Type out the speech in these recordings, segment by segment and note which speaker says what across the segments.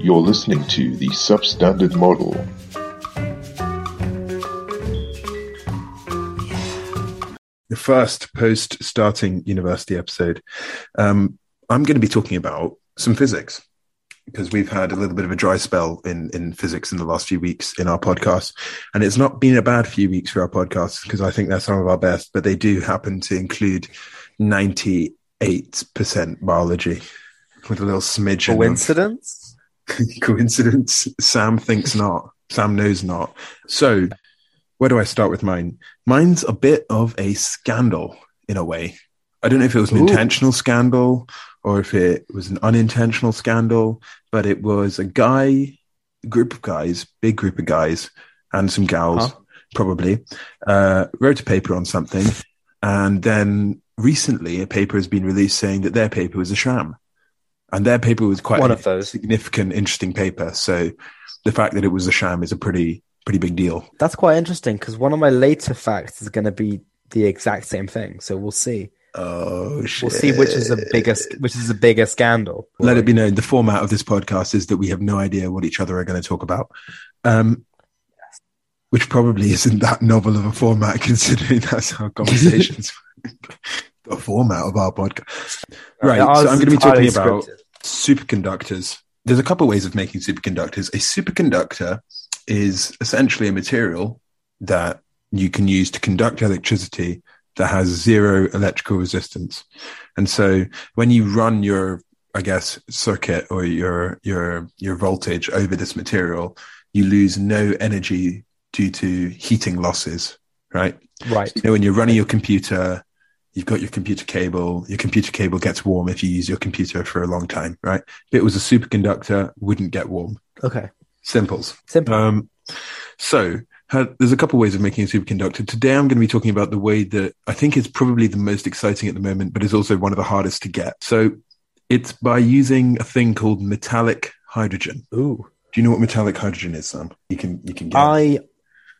Speaker 1: You're listening to the Substandard Model.
Speaker 2: the first post starting university episode, um, I'm going to be talking about some physics because we've had a little bit of a dry spell in, in physics in the last few weeks in our podcast. And it's not been a bad few weeks for our podcast because I think they're some of our best, but they do happen to include 98% biology with a little smidge.
Speaker 3: Of coincidence?
Speaker 2: Coincidence? Sam thinks not. Sam knows not. So, where do I start with mine? Mine's a bit of a scandal in a way. I don't know if it was an
Speaker 3: Ooh.
Speaker 2: intentional scandal or if it was an unintentional scandal, but it was a guy, a group of guys, big group of guys, and some gals,
Speaker 3: Huh?
Speaker 2: probably, uh, wrote a paper on something. And then recently, a paper has been released saying that their paper was a sham. And their paper was quite
Speaker 3: One
Speaker 2: a
Speaker 3: of those.
Speaker 2: significant, interesting paper. So the fact that it was a sham is a pretty, pretty big deal.
Speaker 3: That's quite interesting because one of my later facts is going to be the exact same thing. So we'll see.
Speaker 2: Oh shit!
Speaker 3: We'll see which is the biggest, which is the bigger scandal.
Speaker 2: Let it be known the format of this podcast is that we have no idea what each other are going to talk about, um, which probably isn't that novel of a format considering that's how conversations. the format of our podcast, right? So I'm going to be talking about
Speaker 3: scripted.
Speaker 2: superconductors. There's a couple of ways of making superconductors. A superconductor is essentially a material that you can use to conduct electricity that has zero electrical resistance. And so when you run your, I guess, circuit or your, your, your voltage over this material, you lose no energy due to heating losses, right?
Speaker 3: Right.
Speaker 2: You know, when you're running your computer, you've got your computer cable, your computer cable gets warm if you use your computer for a long time, right? If it was a superconductor, wouldn't get warm.
Speaker 3: Okay.
Speaker 2: Simples.
Speaker 3: Simple.
Speaker 2: Um, so uh, there's a couple ways of making a superconductor. Today, I'm going to be talking about the way that I think is probably the most exciting at the moment, but is also one of the hardest to get. So it's by using a thing called metallic hydrogen.
Speaker 3: Ooh.
Speaker 2: Do you know what metallic hydrogen is, Sam? You can you can get.
Speaker 3: I,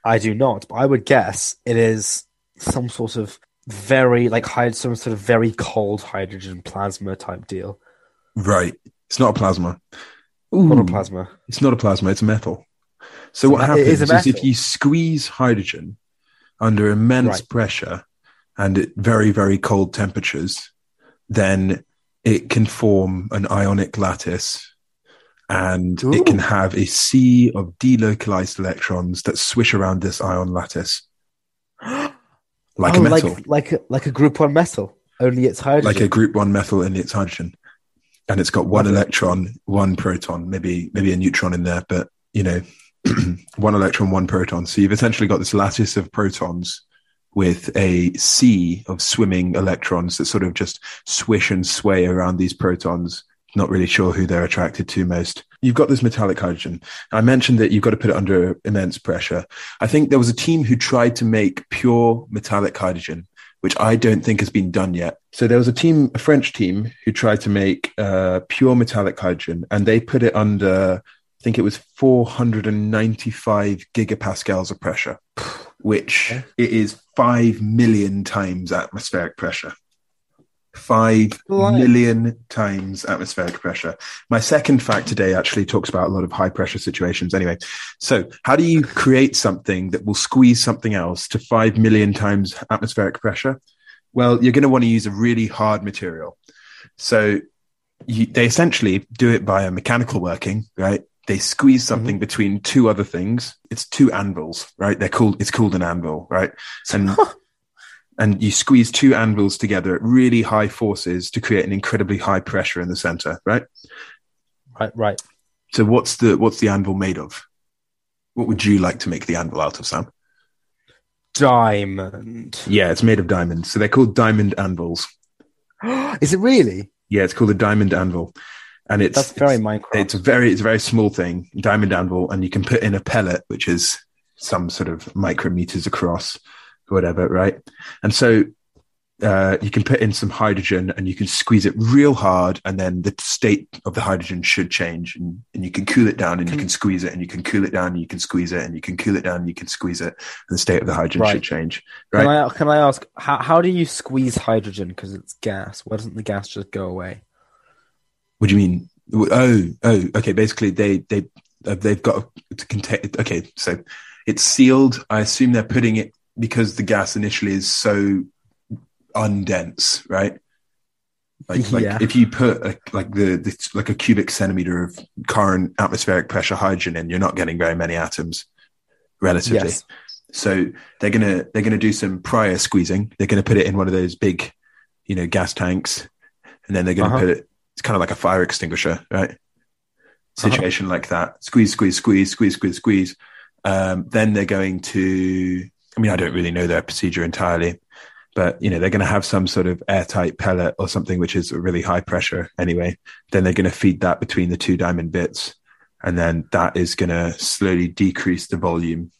Speaker 3: I do not, but I would guess it is some sort of very like hyd- some sort of very cold hydrogen plasma type deal.
Speaker 2: right. It's not a plasma.
Speaker 3: Not a plasma.
Speaker 2: It's not a plasma, it's a metal. So
Speaker 3: It's
Speaker 2: what happens
Speaker 3: is
Speaker 2: is, if you squeeze hydrogen under immense
Speaker 3: Right.
Speaker 2: pressure and at very, very cold temperatures, then it can form an ionic lattice and
Speaker 3: Ooh.
Speaker 2: it can have a sea of delocalized electrons that swish around this ion lattice like
Speaker 3: oh,
Speaker 2: a metal,
Speaker 3: like like a, like a group one metal. Only it's hydrogen.
Speaker 2: like a group one metal and it's hydrogen. And it's got one
Speaker 3: Lovely.
Speaker 2: electron, one proton, maybe maybe a neutron in there, but you know, one electron, one proton. So you've essentially got this lattice of protons with a sea of swimming electrons that sort of just swish and sway around these protons. Not really sure who they're attracted to most. You've got this metallic hydrogen. I mentioned that you've got to put it under immense pressure. I think there was a team who tried to make pure metallic hydrogen, which I don't think has been done yet. So there was a team, a French team, who tried to make uh, pure metallic hydrogen, and they put it under, I think it was 495 gigapascals of pressure, which
Speaker 3: Okay.
Speaker 2: it is five million times atmospheric pressure. Five million times atmospheric pressure. My second fact today actually talks about a lot of high pressure situations. Anyway, so how do you create something that will squeeze something else to five million times atmospheric pressure? Well, you're going to want to use a really hard material. So you, they essentially do it by a mechanical working, right? They squeeze mm-hmm. something between two other things. It's two anvils, right? They're called, it's called an anvil, right? And, and you squeeze two anvils together at really high forces to create an incredibly high pressure in the center, right?
Speaker 3: right, right.
Speaker 2: So what's the, what's the anvil made of? What would you like to make the anvil out of, Sam?
Speaker 3: Diamond.
Speaker 2: Yeah, it's made of diamonds. So they're called diamond anvils.
Speaker 3: is it really?
Speaker 2: Yeah, it's called a diamond anvil. And it's,
Speaker 3: That's very
Speaker 2: it's,
Speaker 3: Minecraft.
Speaker 2: it's a very, it's a very small thing, diamond anvil, and you can put in a pellet, which is some sort of micrometers across whatever, right? And so uh, you can put in some hydrogen and you can squeeze it real hard, and then the state of the hydrogen should change, and, and you can cool it down, and you
Speaker 3: Can-
Speaker 2: can squeeze it, and you can cool it down, and you can squeeze it, and you can cool it down, and you can squeeze it, and the state of the hydrogen
Speaker 3: Right.
Speaker 2: should change, right?
Speaker 3: Can I can I ask how how do you squeeze hydrogen because it's gas? Why doesn't the gas just go away?
Speaker 2: what do you mean? Oh, oh, okay. Basically, they they uh, they've got to contain. Okay, so it's sealed. I assume they're putting it because the gas initially is so undense, right? Like, like
Speaker 3: Yeah.
Speaker 2: if you put a, like the, the like a cubic centimeter of current atmospheric pressure hydrogen in, you're not getting very many atoms relatively.
Speaker 3: Yes.
Speaker 2: So they're gonna they're gonna do some prior squeezing. They're gonna put it in one of those big, you know, gas tanks, and then they're gonna
Speaker 3: Uh-huh.
Speaker 2: put it. It's kind of like a fire extinguisher, right? Situation like that. Squeeze, squeeze, squeeze, squeeze, squeeze, squeeze. Um, then they're going to. I mean, I don't really know their procedure entirely, but you know they're going to have some sort of airtight pellet or something which is really high pressure anyway. Then they're going to feed that between the two diamond bits, and then that is going to slowly decrease the volume,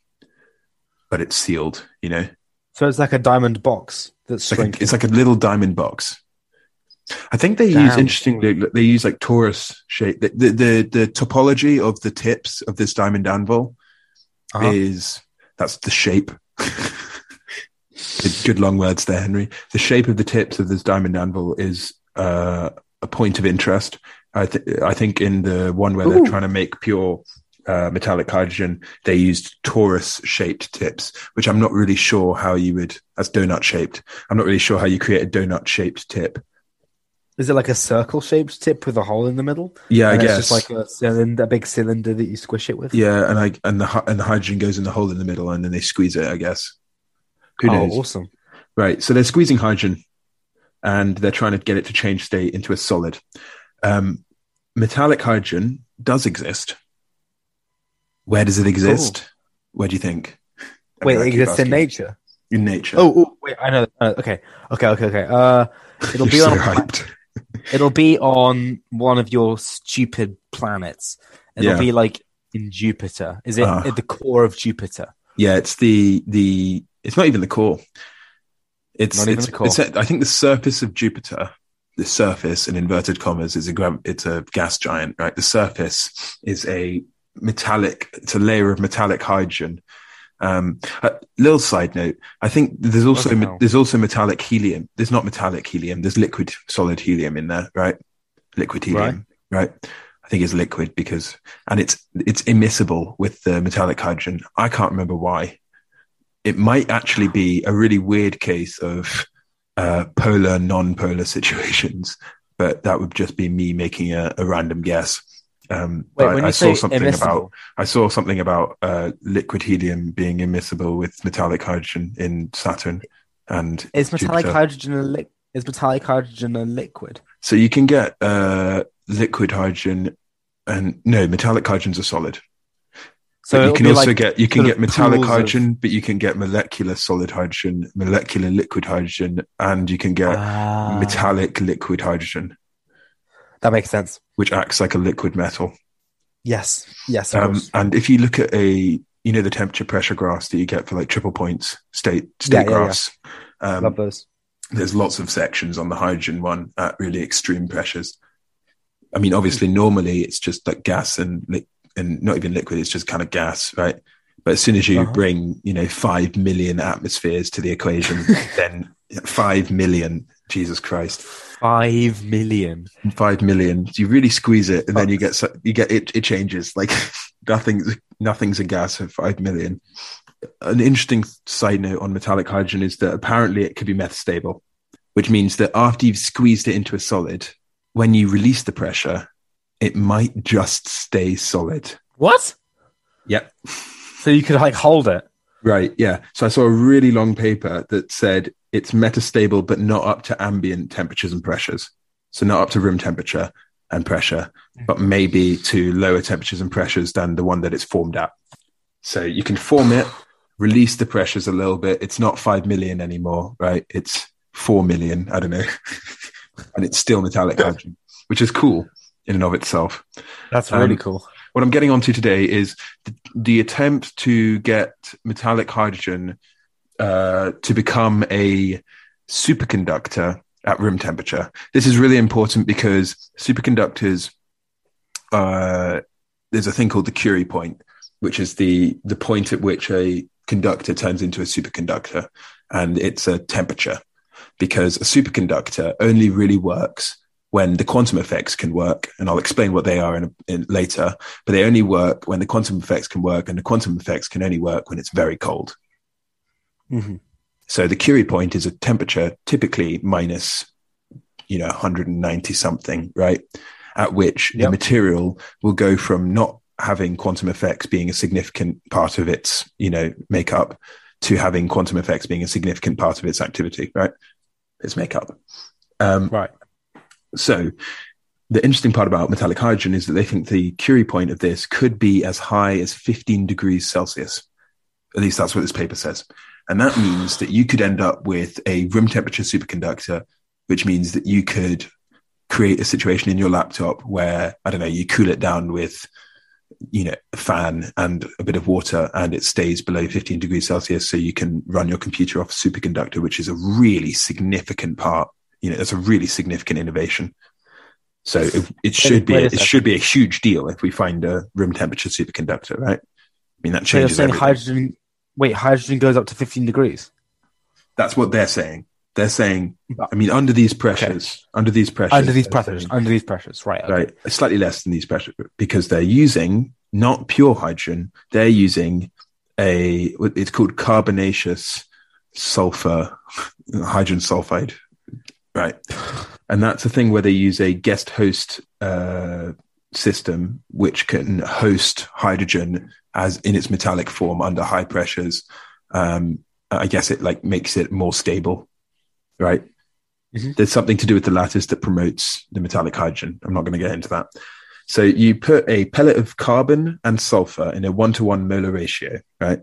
Speaker 2: but it's sealed. You know,
Speaker 3: So it's like a diamond box that's
Speaker 2: it's like, a, it's like a little diamond box. I think they use interestingly. They use like torus shape. The, the the the topology of the tips of this diamond anvil
Speaker 3: Uh-huh.
Speaker 2: is that's the shape. Good, good long words there, Henry. The shape of the tips of this diamond anvil is uh, a point of interest. I, th- I think in the one where
Speaker 3: Ooh.
Speaker 2: they're trying to make pure uh, metallic hydrogen, they used torus shaped tips, which I'm not really sure how you would, as donut shaped. I'm not really sure how you create a donut shaped tip.
Speaker 3: Is it like a circle shaped tip with a hole in the middle?
Speaker 2: Yeah, I guess.
Speaker 3: it's just like a cylinder, a big cylinder that you squish it with.
Speaker 2: yeah, and I and the and the hydrogen goes in the hole in the middle, and then they squeeze it. I guess. Who
Speaker 3: oh,
Speaker 2: knows?
Speaker 3: awesome.
Speaker 2: Right. So they're squeezing hydrogen and they're trying to get it to change state into a solid. Um, metallic hydrogen does exist. Where does it exist? Where do you think? I
Speaker 3: Wait,
Speaker 2: mean,
Speaker 3: it exists in nature.
Speaker 2: In nature.
Speaker 3: Oh, oh, wait, I know. Uh, okay, okay, okay, okay. Uh, it'll be
Speaker 2: You're
Speaker 3: on.
Speaker 2: so
Speaker 3: a. it'll be on one of your stupid planets. It'll
Speaker 2: Yeah.
Speaker 3: be like in Jupiter. Is it
Speaker 2: Ah.
Speaker 3: at the core of Jupiter?
Speaker 2: Yeah, it's the the. It's not even the core. It's
Speaker 3: Not
Speaker 2: it's,
Speaker 3: the core.
Speaker 2: it's I think the surface of Jupiter, the surface in inverted commas is a gra- it's a gas giant, right? The surface is a metallic. It's a layer of metallic hydrogen. Um, a little side note: I think there's also there's also metallic helium. There's not metallic helium. There's liquid solid helium in there, right? Liquid helium, right? I think it's liquid because and it's it's immiscible with the metallic hydrogen. I can't remember why. It might actually be a really weird case of uh, polar non-polar situations, but that would just be me making a, a random guess. Um,
Speaker 3: Wait,
Speaker 2: I, I saw something about I saw something about uh, liquid helium being immiscible with metallic hydrogen in Saturn and
Speaker 3: is metallic
Speaker 2: Jupiter.
Speaker 3: hydrogen a li- is metallic hydrogen a liquid?
Speaker 2: So you can get uh, liquid hydrogen, and no, metallic hydrogen's a solid.
Speaker 3: So
Speaker 2: but you can also
Speaker 3: like
Speaker 2: get you can get metallic
Speaker 3: pools of-
Speaker 2: hydrogen, but you can get molecular solid hydrogen, molecular liquid hydrogen, and you can get
Speaker 3: Ah,
Speaker 2: metallic liquid hydrogen,
Speaker 3: That makes sense.
Speaker 2: Which acts like a liquid metal.
Speaker 3: Yes, yes,
Speaker 2: Um, and if you look at a you know the temperature pressure graphs that you get for like triple points state state
Speaker 3: Yeah, yeah, yeah.
Speaker 2: graphs. Um,
Speaker 3: Love those.
Speaker 2: there's lots of sections on the hydrogen one at really extreme pressures. I mean, obviously, normally it's just like gas and li- and not even liquid; it's just kind of gas, right? But as soon as you
Speaker 3: Uh-huh.
Speaker 2: bring, you know, five million atmospheres to the equation, then five million, Jesus Christ,
Speaker 3: Five million.
Speaker 2: five million, you really squeeze it, and then you get you get it. It changes like nothing's nothing's a gas at five million. An interesting side note on metallic hydrogen is that apparently it could be metastable, which means that after you've squeezed it into a solid, when you release the pressure, it might just stay solid.
Speaker 3: What?
Speaker 2: Yep.
Speaker 3: So you could like hold it.
Speaker 2: Right. Yeah. So I saw a really long paper that said it's metastable, but not up to ambient temperatures and pressures. So not up to room temperature and pressure, but maybe to lower temperatures and pressures than the one that it's formed at. So you can form it, release the pressures a little bit. It's not 5 million anymore, right? It's 4 million. I don't know. and it's still metallic hydrogen, which is cool in and of itself.
Speaker 3: That's
Speaker 2: Um,
Speaker 3: really cool.
Speaker 2: What I'm getting onto today is the, the attempt to get metallic hydrogen uh, to become a superconductor at room temperature. This is really important because superconductors, uh, there's a thing called the Curie point, which is the the point at which a conductor turns into a superconductor, and it's a temperature because a superconductor only really works when the quantum effects can work, and I'll explain what they are in, in, later. But they only work when the quantum effects can work, and the quantum effects can only work when it's very cold.
Speaker 3: Mm-hmm.
Speaker 2: So the Curie point is a temperature typically minus, you know, 190 something, right? At which
Speaker 3: Yep.
Speaker 2: the material will go from not having quantum effects being a significant part of its, you know, makeup to having quantum effects being a significant part of its activity, right? Its makeup. Um,
Speaker 3: Right.
Speaker 2: So the interesting part about metallic hydrogen is that they think the Curie point of this could be as high as 15 degrees Celsius. At least that's what this paper says. And that means that you could end up with a room temperature superconductor, which means that you could create a situation in your laptop where, I don't know, you cool it down with, you know, a fan and a bit of water and it stays below 15 degrees Celsius. So you can run your computer off a superconductor, which is a really significant part. You know, that's a really significant innovation. So it, it should be
Speaker 3: a,
Speaker 2: it should be a huge deal if we find a room temperature superconductor, right? I mean that changes.
Speaker 3: So you're saying
Speaker 2: everything.
Speaker 3: hydrogen? Wait, hydrogen goes up to 15 degrees.
Speaker 2: That's what they're saying. They're saying, I mean, under these pressures, under these pressures,
Speaker 3: Under these pressures.
Speaker 2: saying-
Speaker 3: Under these pressures. Right. okay.
Speaker 2: right, slightly less than these pressures because they're using not pure hydrogen. They're using a it's called carbonaceous sulfur hydrogen sulfide, right? And that's a thing where they use a guest host uh, system which can host hydrogen as in its metallic form under high pressures. Um, I guess it like makes it more stable, right?
Speaker 3: Mhm.
Speaker 2: There's something to do with the lattice that promotes the metallic hydrogen. I'm not going to get into that. So you put a pellet of carbon and sulfur in a one to one molar ratio, right?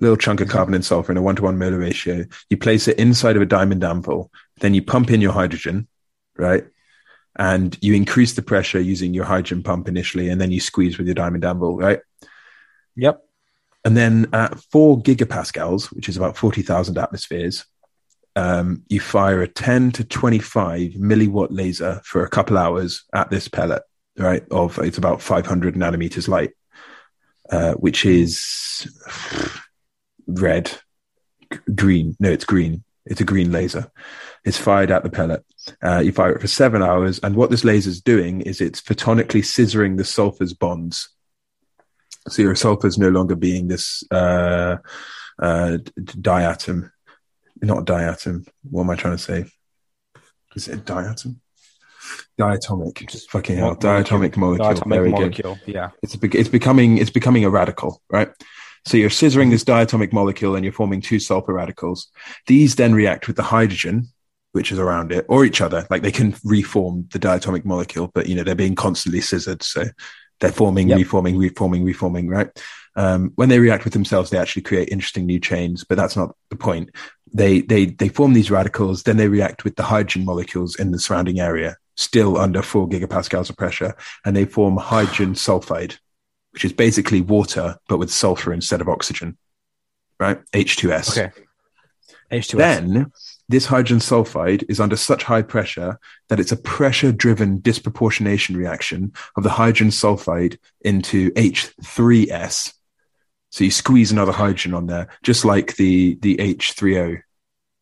Speaker 2: Little chunk of carbon and sulfur in a one to one molar ratio. You place it inside of a diamond anvil. Then you pump in your hydrogen, right? And you increase the pressure using your hydrogen pump initially, and then you squeeze with your diamond anvil, right?
Speaker 3: Yep.
Speaker 2: And then at four gigapascals, which is about 40,000 atmospheres, um, you fire a 10 to 25 milliwatt laser for a couple hours at this pellet, right? Of it's about 500 nanometers light, uh, which is red, green. No, it's green. It's a green laser. It's fired at the pellet. Uh, you fire it for seven hours. And what this laser is doing is it's photonically scissoring the sulfur's bonds. So your sulfur is no longer being this uh, uh, diatom, not diatom. What am I trying to say? Is it diatom? Diatomic.
Speaker 3: Just
Speaker 2: Fucking hell.
Speaker 3: mo-
Speaker 2: Diatomic molecule.
Speaker 3: Diatomic molecule. Yeah.
Speaker 2: it's bec- it's becoming it's becoming a radical, right? So you're scissoring this diatomic molecule and you're forming two sulfur radicals. These then react with the hydrogen, which is around it, or each other. Like they can reform the diatomic molecule, but you know they're being constantly scissored, so they're forming,
Speaker 3: Yep.
Speaker 2: reforming, reforming, reforming, right? Um, when they react with themselves, they actually create interesting new chains, but that's not the point. They they they form these radicals, then they react with the hydrogen molecules in the surrounding area, still under four gigapascals of pressure, and they form hydrogen sulfide, which is basically water but with sulfur instead of oxygen, right? H2S.
Speaker 3: Okay. H2S.
Speaker 2: Then this hydrogen sulfide is under such high pressure that it's a pressure driven disproportionation reaction of the hydrogen sulfide into H3S. So you squeeze another hydrogen on there, just like the, the H3O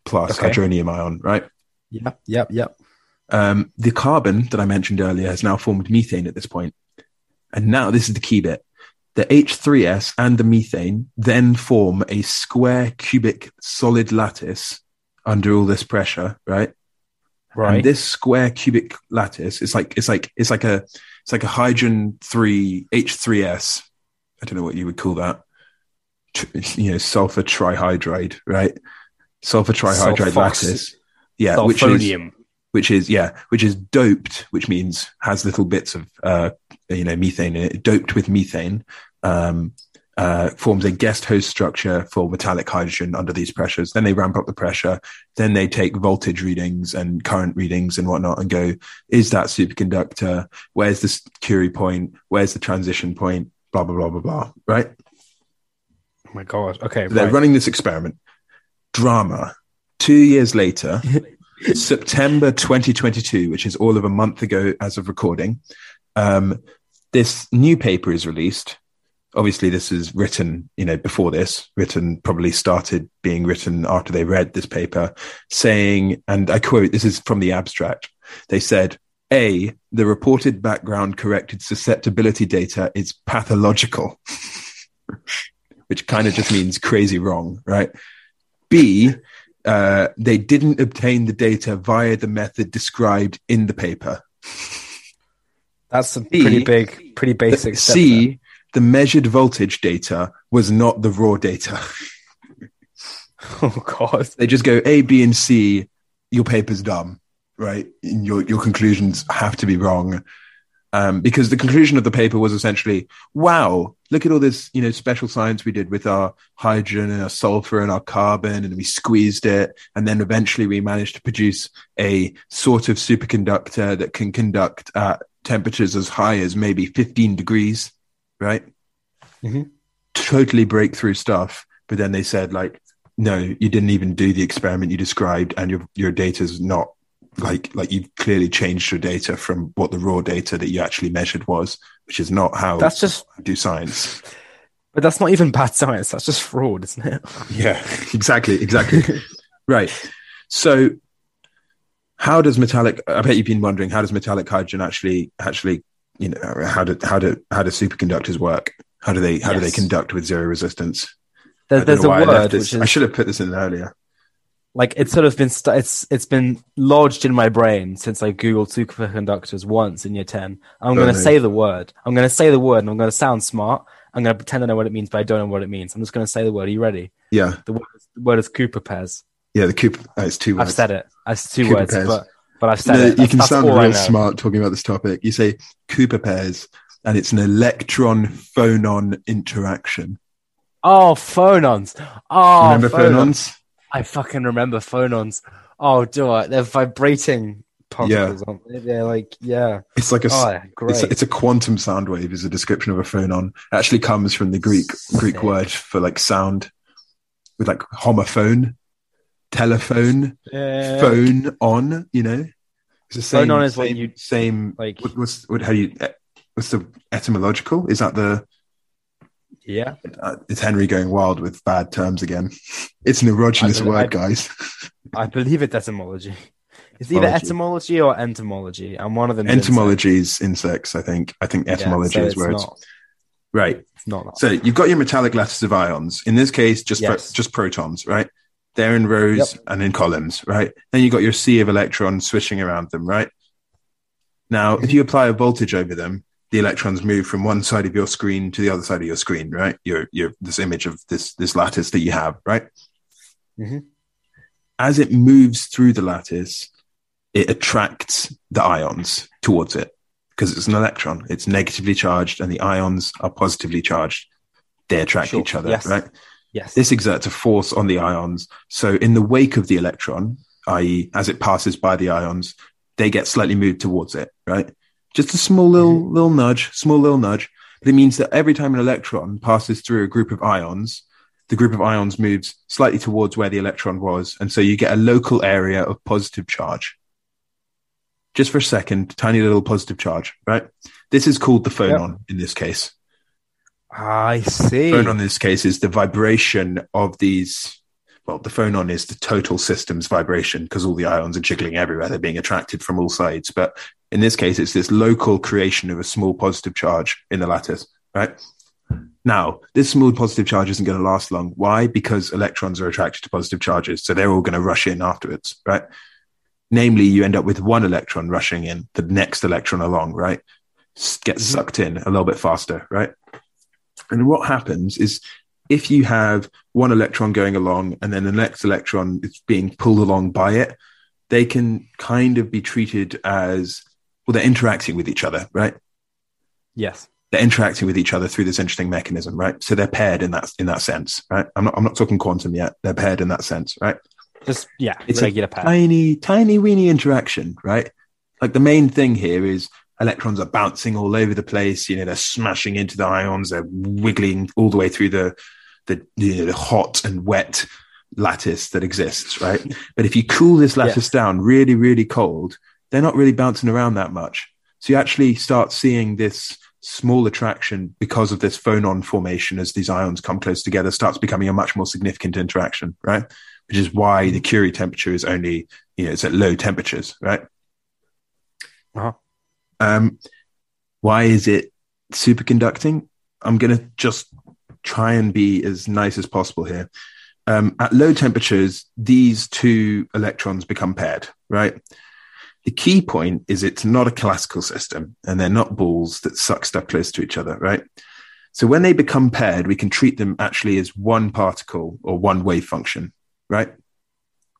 Speaker 2: plus
Speaker 3: Okay.
Speaker 2: hydronium ion, right?
Speaker 3: Yep. Yep. Yep.
Speaker 2: Um, the carbon that I mentioned earlier has now formed methane at this point. And now this is the key bit. The H3S and the methane then form a square cubic solid lattice under all this pressure, right?
Speaker 3: Right.
Speaker 2: And this square cubic lattice is like it's like it's like a it's like a hydrogen three H3S. I don't know what you would call that. You know, sulfur trihydride, right? Sulfur trihydride
Speaker 3: Sulfox-
Speaker 2: lattice. Yeah, which is which is yeah, which is doped, which means has little bits of uh, you know methane in it, doped with methane, um, uh, forms a guest host structure for metallic hydrogen under these pressures. Then they ramp up the pressure. Then they take voltage readings and current readings and whatnot, and go: Is that superconductor? Where's the Curie point? Where's the transition point? Blah blah blah blah blah. Right.
Speaker 3: Oh my god. Okay.
Speaker 2: So they're
Speaker 3: right.
Speaker 2: running this experiment. Drama. Two years later, September 2022, which is all of a month ago as of recording, um, this new paper is released. Obviously, this is written, you know, before this, written probably started being written after they read this paper, saying, and I quote, this is from the abstract. They said, A, the reported background corrected susceptibility data is pathological, which kind of just means crazy wrong, right? B, uh, they didn't obtain the data via the method described in the paper.
Speaker 3: That's a
Speaker 2: B,
Speaker 3: pretty big, pretty basic. step
Speaker 2: C, the measured voltage data was not the raw data.
Speaker 3: there. Oh god.
Speaker 2: they just go A, B, and C. Your paper's dumb, right? And Your your conclusions have to be wrong, um, because the conclusion of the paper was essentially, "Wow, look at all this, you know, special science we did with our hydrogen and our sulfur and our carbon, and we squeezed it, and then eventually we managed to produce a sort of superconductor that can conduct at temperatures as high as maybe 15 degrees, right?
Speaker 3: Mhm.
Speaker 2: Totally breakthrough stuff." But then they said, like, no, you didn't even do the experiment you described, and your your data's not like like you've clearly changed your data from what the raw data that you actually measured was, which is not how
Speaker 3: That's just,
Speaker 2: I do science.
Speaker 3: but that's not even bad science. That's just fraud, isn't it?
Speaker 2: Yeah, exactly, exactly. right. So, how does metallic? I bet you've been wondering how does metallic hydrogen actually actually you know how do how do how do superconductors work? How do they how do they conduct with zero resistance?
Speaker 3: There, there's a
Speaker 2: why I
Speaker 3: word
Speaker 2: I should have put this in earlier.
Speaker 3: like it's sort of been stu- it's it's been lodged in my brain since I googled superconductors once in year ten. I'm
Speaker 2: Oh,
Speaker 3: going to
Speaker 2: no.
Speaker 3: say the word. I'm going to say the word, and I'm going to sound smart. I'm going to pretend I know what it means, but I don't know what it means. I'm just going to say the word. Are you ready?
Speaker 2: Yeah,
Speaker 3: The word, is- the word is Cooper pairs.
Speaker 2: Yeah. The Cooper. Oh, it's two words.
Speaker 3: I've said it. That's two
Speaker 2: Cooper
Speaker 3: words,
Speaker 2: pairs.
Speaker 3: but but I've said
Speaker 2: No,
Speaker 3: it.
Speaker 2: you can
Speaker 3: that's
Speaker 2: sound real smart talking about this topic. You say Cooper pairs, and it's an electron phonon interaction.
Speaker 3: Oh, phonons. Oh,
Speaker 2: Remember
Speaker 3: phonons.
Speaker 2: phonons?
Speaker 3: I fucking remember phonons. Oh, do I? They're vibrating particles. aren't they? They're like, yeah.
Speaker 2: It's like a,
Speaker 3: Oh, great.
Speaker 2: It's, it's a quantum sound wave. Is a description of a phonon. It actually comes from the Greek Greek word for like sound, with like homophone, telephone,
Speaker 3: Yeah.
Speaker 2: phone on. You know, it's the same.
Speaker 3: Phonon is what
Speaker 2: same,
Speaker 3: you-
Speaker 2: same.
Speaker 3: like-
Speaker 2: what, what's what? How do you? eh, What's the etymological? Is that the?
Speaker 3: Yeah.
Speaker 2: Uh, it's Henry going wild with bad terms again. It's an erogenous word,
Speaker 3: I-
Speaker 2: guys.
Speaker 3: I believe it's etymology. It's either
Speaker 2: Etymology.
Speaker 3: or entomology, and one of them. is.
Speaker 2: Entomology is insects, I think. I think
Speaker 3: Yeah,
Speaker 2: etymology
Speaker 3: so
Speaker 2: is words.
Speaker 3: Not,
Speaker 2: Right.
Speaker 3: it's not that.
Speaker 2: So you've got your metallic lattice of ions. In this case, just pro- just protons, right? They're in rows and in columns, right? Then you've got your sea of electrons swishing around them, right? Now, if you apply a voltage over them, the electrons move from one side of your screen to the other side of your screen, right? Your your this image of this this lattice that you have, right?
Speaker 3: Mhm.
Speaker 2: As it moves through the lattice, it attracts the ions towards it because it's an electron. It's negatively charged, and the ions are positively charged. They attract
Speaker 3: Sure.
Speaker 2: each other,
Speaker 3: Yes.
Speaker 2: right?
Speaker 3: Yes.
Speaker 2: This exerts a force on the ions. So, in the wake of the electron, i.e., as it passes by the ions, they get slightly moved towards it, right? Just a small mm-hmm. little little nudge, small little nudge. But it means that every time an electron passes through a group of ions, the group of ions moves slightly towards where the electron was, and so you get a local area of positive charge. Just for a second, tiny little positive charge, right? This is called the phonon in this case
Speaker 3: I see.
Speaker 2: phonon in this case is the vibration of these. Well, the phonon is the total system's vibration because all the ions are jiggling everywhere. They're being attracted from all sides. But in this case, it's this local creation of a small positive charge in the lattice, right? Now, this small positive charge isn't going to last long. Why? Because electrons are attracted to positive charges. So they're all going to rush in afterwards, right? Namely, you end up with one electron rushing in, the next electron along, right? Gets sucked in a little bit faster, right? And what happens is if you have one electron going along and then the next electron is being pulled along by it, they can kind of be treated as well, they're interacting with each other, right?
Speaker 3: Yes.
Speaker 2: They're interacting with each other through this interesting mechanism, right? So they're paired in that in that sense, right? I'm not I'm not talking quantum yet. They're paired in that sense, right?
Speaker 3: Just yeah.
Speaker 2: It's a
Speaker 3: regular pair.
Speaker 2: Tiny, tiny, weeny interaction, right? Like the main thing here is electrons are bouncing all over the place. You know, they're smashing into the ions. They're wiggling all the way through the the you know the hot and wet lattice that exists, right? but if you cool this lattice
Speaker 3: Yes.
Speaker 2: down really, really cold, they're not really bouncing around that much. So you actually start seeing this small attraction because of this phonon formation as these ions come close together starts becoming a much more significant interaction, right? Which is why the Curie temperature is only, you know, it's at low temperatures, right?
Speaker 3: Uh-huh.
Speaker 2: Um, why is it superconducting? I'm going to just try and be as nice as possible here. Um, at low temperatures, these two electrons become paired, right? The key point is it's not a classical system and they're not balls that suck stuff close to each other, right? So when they become paired, we can treat them actually as one particle or one wave function, right?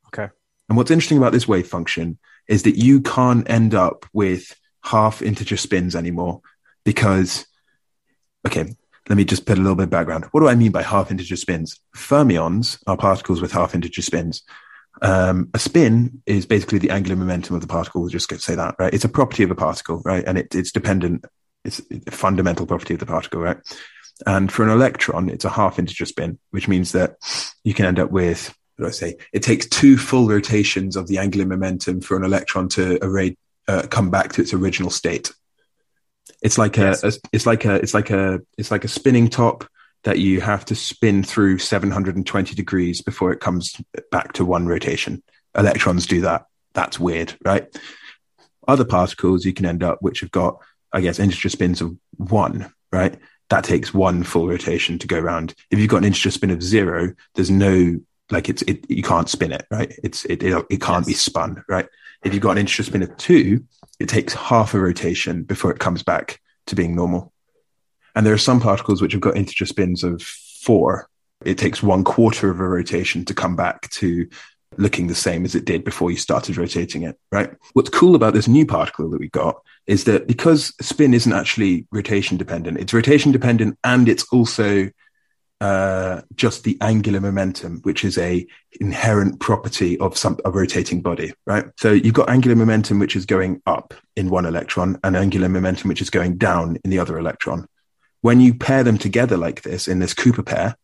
Speaker 3: Okay.
Speaker 2: And what's interesting about this wave function is that you can't end up with half integer spins anymore because, okay, let me just put a little bit of background. What do I mean by half integer spins? Fermions are particles with half integer spins. Um, a spin is basically the angular momentum of the particle. We'll just say that, right? It's a property of a particle, right? And it, it's dependent, it's a fundamental property of the particle, right? And for an electron, it's a half integer spin, which means that you can end up with, what do I say? It takes two full rotations of the angular momentum for an electron to array, uh, come back to its original state. It's like
Speaker 3: Yes.
Speaker 2: a, a, it's like a, it's like a, it's like a spinning top that you have to spin through 720 degrees before it comes back to one rotation. Electrons do that. That's weird, right? Other particles you can end up which have got, I guess, integer spins of one, right? That takes one full rotation to go around. If you've got an integer spin of zero, there's no like it's it you can't spin it, right? It's it it, it can't be spun, right? If you've got an integer spin of two, it takes half a rotation before it comes back to being normal. And there are some particles which have got integer spins of four. It takes one quarter of a rotation to come back to looking the same as it did before you started rotating it, right? What's cool about this new particle that we got is that because spin isn't actually rotation dependent, it's rotation dependent and it's also uh, just the angular momentum, which is a inherent property of some a rotating body, right? So you've got angular momentum, which is going up in one electron, and angular momentum, which is going down in the other electron. When you pair them together like this in this Cooper pair,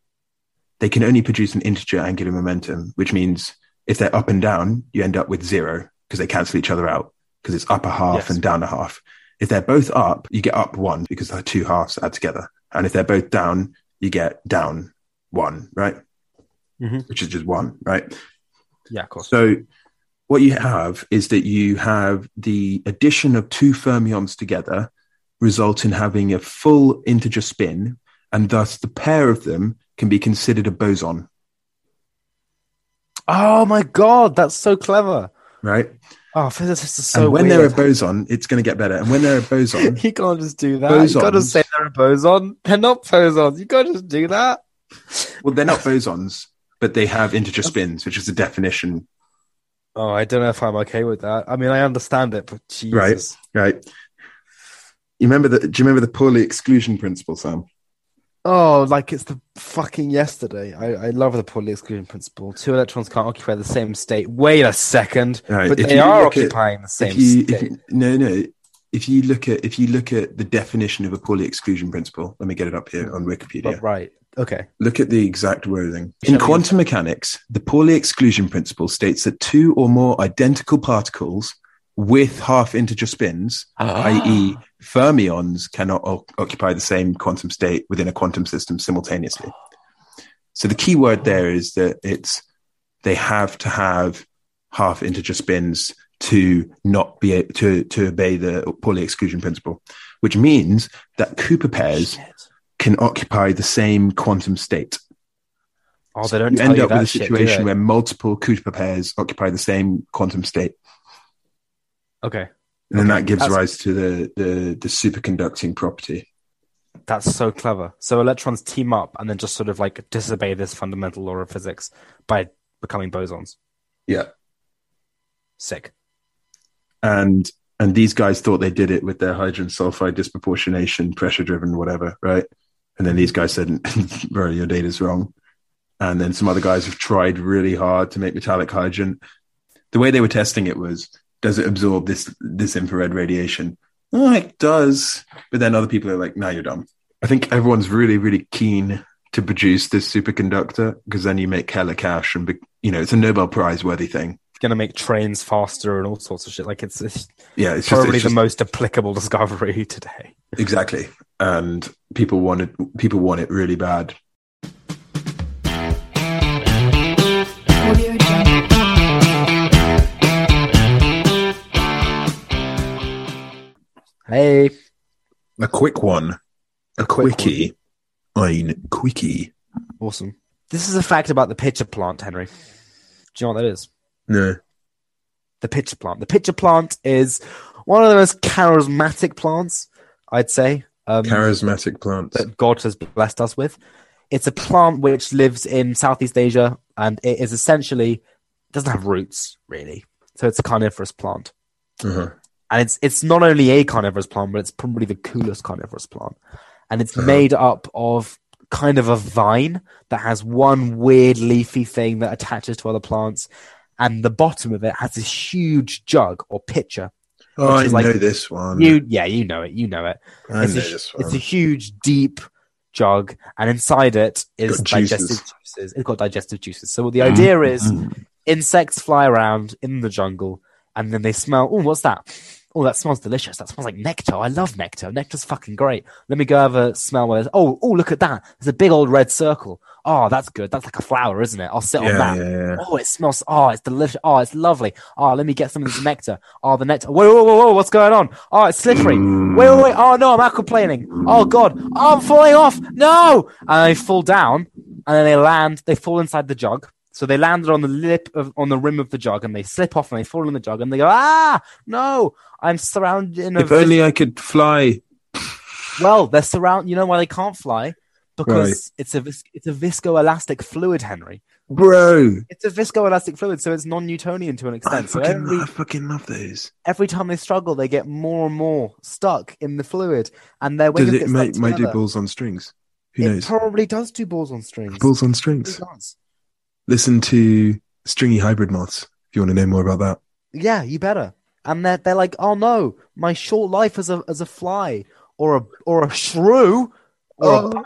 Speaker 2: they can only produce an integer angular momentum, which means if they're up and down, you end up with zero because they cancel each other out because it's up a half
Speaker 3: Yes.
Speaker 2: and down a half. If they're both up, you get up one because the two halves add together. And if they're both down, you get down one, right?
Speaker 3: Mhm.
Speaker 2: Which is just one, right?
Speaker 3: Yeah, of course.
Speaker 2: So what you have is that you have the addition of two fermions together result in having a full integer spin, and thus the pair of them can be considered a boson,
Speaker 3: Oh my god, that's so clever.
Speaker 2: right?
Speaker 3: Oh, physicists are so
Speaker 2: and when
Speaker 3: weird.
Speaker 2: they're a boson, it's going to get better. And when they're a boson,
Speaker 3: you can't just do that. You gotta say they're a boson. They're not bosons. You can't just do that.
Speaker 2: well, they're not bosons, but they have integer spins, which is the definition,
Speaker 3: Oh, I don't know if I'm okay with that. I mean, I understand it, but Jesus.
Speaker 2: right? You remember the? Do you remember the Pauli exclusion principle, Sam?
Speaker 3: Oh, like it's the fucking yesterday. I, I love the Pauli exclusion principle. Two electrons can't occupy the same state. Wait a second,
Speaker 2: Right,
Speaker 3: but they are
Speaker 2: look at-
Speaker 3: occupying the same
Speaker 2: you,
Speaker 3: state.
Speaker 2: no, no. If you look at if you look at the definition of a Pauli exclusion principle, let me get it up here on Wikipedia.
Speaker 3: But right, okay.
Speaker 2: Look at the exact wording. In quantum mechanics, the Pauli exclusion principle states that two or more identical particles with half integer spins, ah. i.e., fermions, cannot o- occupy the same quantum state within a quantum system simultaneously. So the key word there is that it's they have to have half integer spins to not be a, to to obey the Pauli exclusion principle, which means that Cooper pairs
Speaker 3: Shit.
Speaker 2: can occupy the same quantum state.
Speaker 3: Oh, they don't
Speaker 2: you end up
Speaker 3: that
Speaker 2: with a situation
Speaker 3: they?
Speaker 2: where multiple Cooper pairs occupy the same quantum state.
Speaker 3: Okay,
Speaker 2: And then
Speaker 3: Okay,
Speaker 2: that gives
Speaker 3: that's-
Speaker 2: rise to the, the, the superconducting property.
Speaker 3: that's so clever. So electrons team up and then just sort of like disobey this fundamental law of physics by becoming bosons.
Speaker 2: Yeah.
Speaker 3: Sick.
Speaker 2: And and these guys thought they did it with their hydrogen sulfide disproportionation, pressure driven, whatever, right? And then these guys said, bro, your data's wrong. And then some other guys have tried really hard to make metallic hydrogen. The way they were testing it was, does it absorb this this infrared radiation? Oh, it does. But then other people are like, no, you're dumb. I think everyone's really, really keen to produce this superconductor because then you make hella cash and, be- you know, it's a Nobel Prize worthy thing.
Speaker 3: It's gonna make trains faster and all sorts of shit. Like it's, it's
Speaker 2: Yeah, it's just,
Speaker 3: probably
Speaker 2: it's
Speaker 3: the
Speaker 2: just
Speaker 3: most applicable discovery today.
Speaker 2: exactly. And people want it, people want it really bad. A quick one. A,
Speaker 3: quick
Speaker 2: quickie. Ein quickie.
Speaker 3: Awesome. This is a fact about the pitcher plant, Henry. Do you know what that is?
Speaker 2: No.
Speaker 3: The pitcher plant. The pitcher plant is one of the most charismatic plants, I'd say. Um,
Speaker 2: Charismatic plants.
Speaker 3: that God has blessed us with. It's a plant which lives in Southeast Asia and it is essentially doesn't have roots really. So it's a carnivorous plant.
Speaker 2: Uh-huh.
Speaker 3: And it's it's not only a carnivorous plant, but it's probably the coolest carnivorous plant. And it's
Speaker 2: Uh-huh.
Speaker 3: made up of kind of a vine that has one weird leafy thing that attaches to other plants. And the bottom of it has this huge jug or pitcher.
Speaker 2: Oh, I
Speaker 3: like-
Speaker 2: know this one.
Speaker 3: You yeah, you know it, you know it.
Speaker 2: I
Speaker 3: it's,
Speaker 2: know
Speaker 3: a,
Speaker 2: this one.
Speaker 3: it's a huge, deep jug, and inside it is
Speaker 2: Got juices.
Speaker 3: digestive juices. It's got digestive juices. So the idea is
Speaker 2: Mm.
Speaker 3: insects fly around in the jungle, and then they smell. Oh, what's that? Oh, that smells delicious. That smells like nectar. I love nectar. Nectar's fucking great. Let me go have a smell. Where oh, oh, look at that. There's a big old red circle. Oh, that's good. That's like a flower, isn't it? I'll sit on that.
Speaker 2: yeah, yeah.
Speaker 3: Oh, it smells. Oh, it's delicious. Oh, it's lovely. Oh, let me get some of this nectar. Oh, the nectar. Whoa, whoa, whoa, whoa. What's going on? Oh, it's slippery. Mm. Wait, wait, wait. Oh, no, I'm out complaining. Oh, God. Oh, I'm falling off. No. And they fall down and then they land. They fall inside the jug. So they landed on the lip of, on the rim of the jug and they slip off and they fall in the jug and they go, ah, no, I'm surrounded in a.
Speaker 2: If only I could fly.
Speaker 3: Well, they're surrounded. You know why they can't fly? Because
Speaker 2: Right.
Speaker 3: it's a vis- it's a viscoelastic fluid, Henry.
Speaker 2: Bro.
Speaker 3: It's a viscoelastic fluid, so it's non-Newtonian to an
Speaker 2: I
Speaker 3: extent. So every
Speaker 2: I fucking love those.
Speaker 3: every time they struggle, they get more and more stuck in the fluid, and their
Speaker 2: Does
Speaker 3: wings
Speaker 2: it
Speaker 3: stuck
Speaker 2: might do balls on strings? Who
Speaker 3: it
Speaker 2: knows?
Speaker 3: probably does do balls on strings.
Speaker 2: balls on
Speaker 3: It
Speaker 2: strings. Listen to Stringy Hybrid Moths if you want to know more about that.
Speaker 3: Yeah, you better. And they're they're like, oh no, my short life as a as a fly or a or a shrew or
Speaker 2: Oh.
Speaker 3: a bat.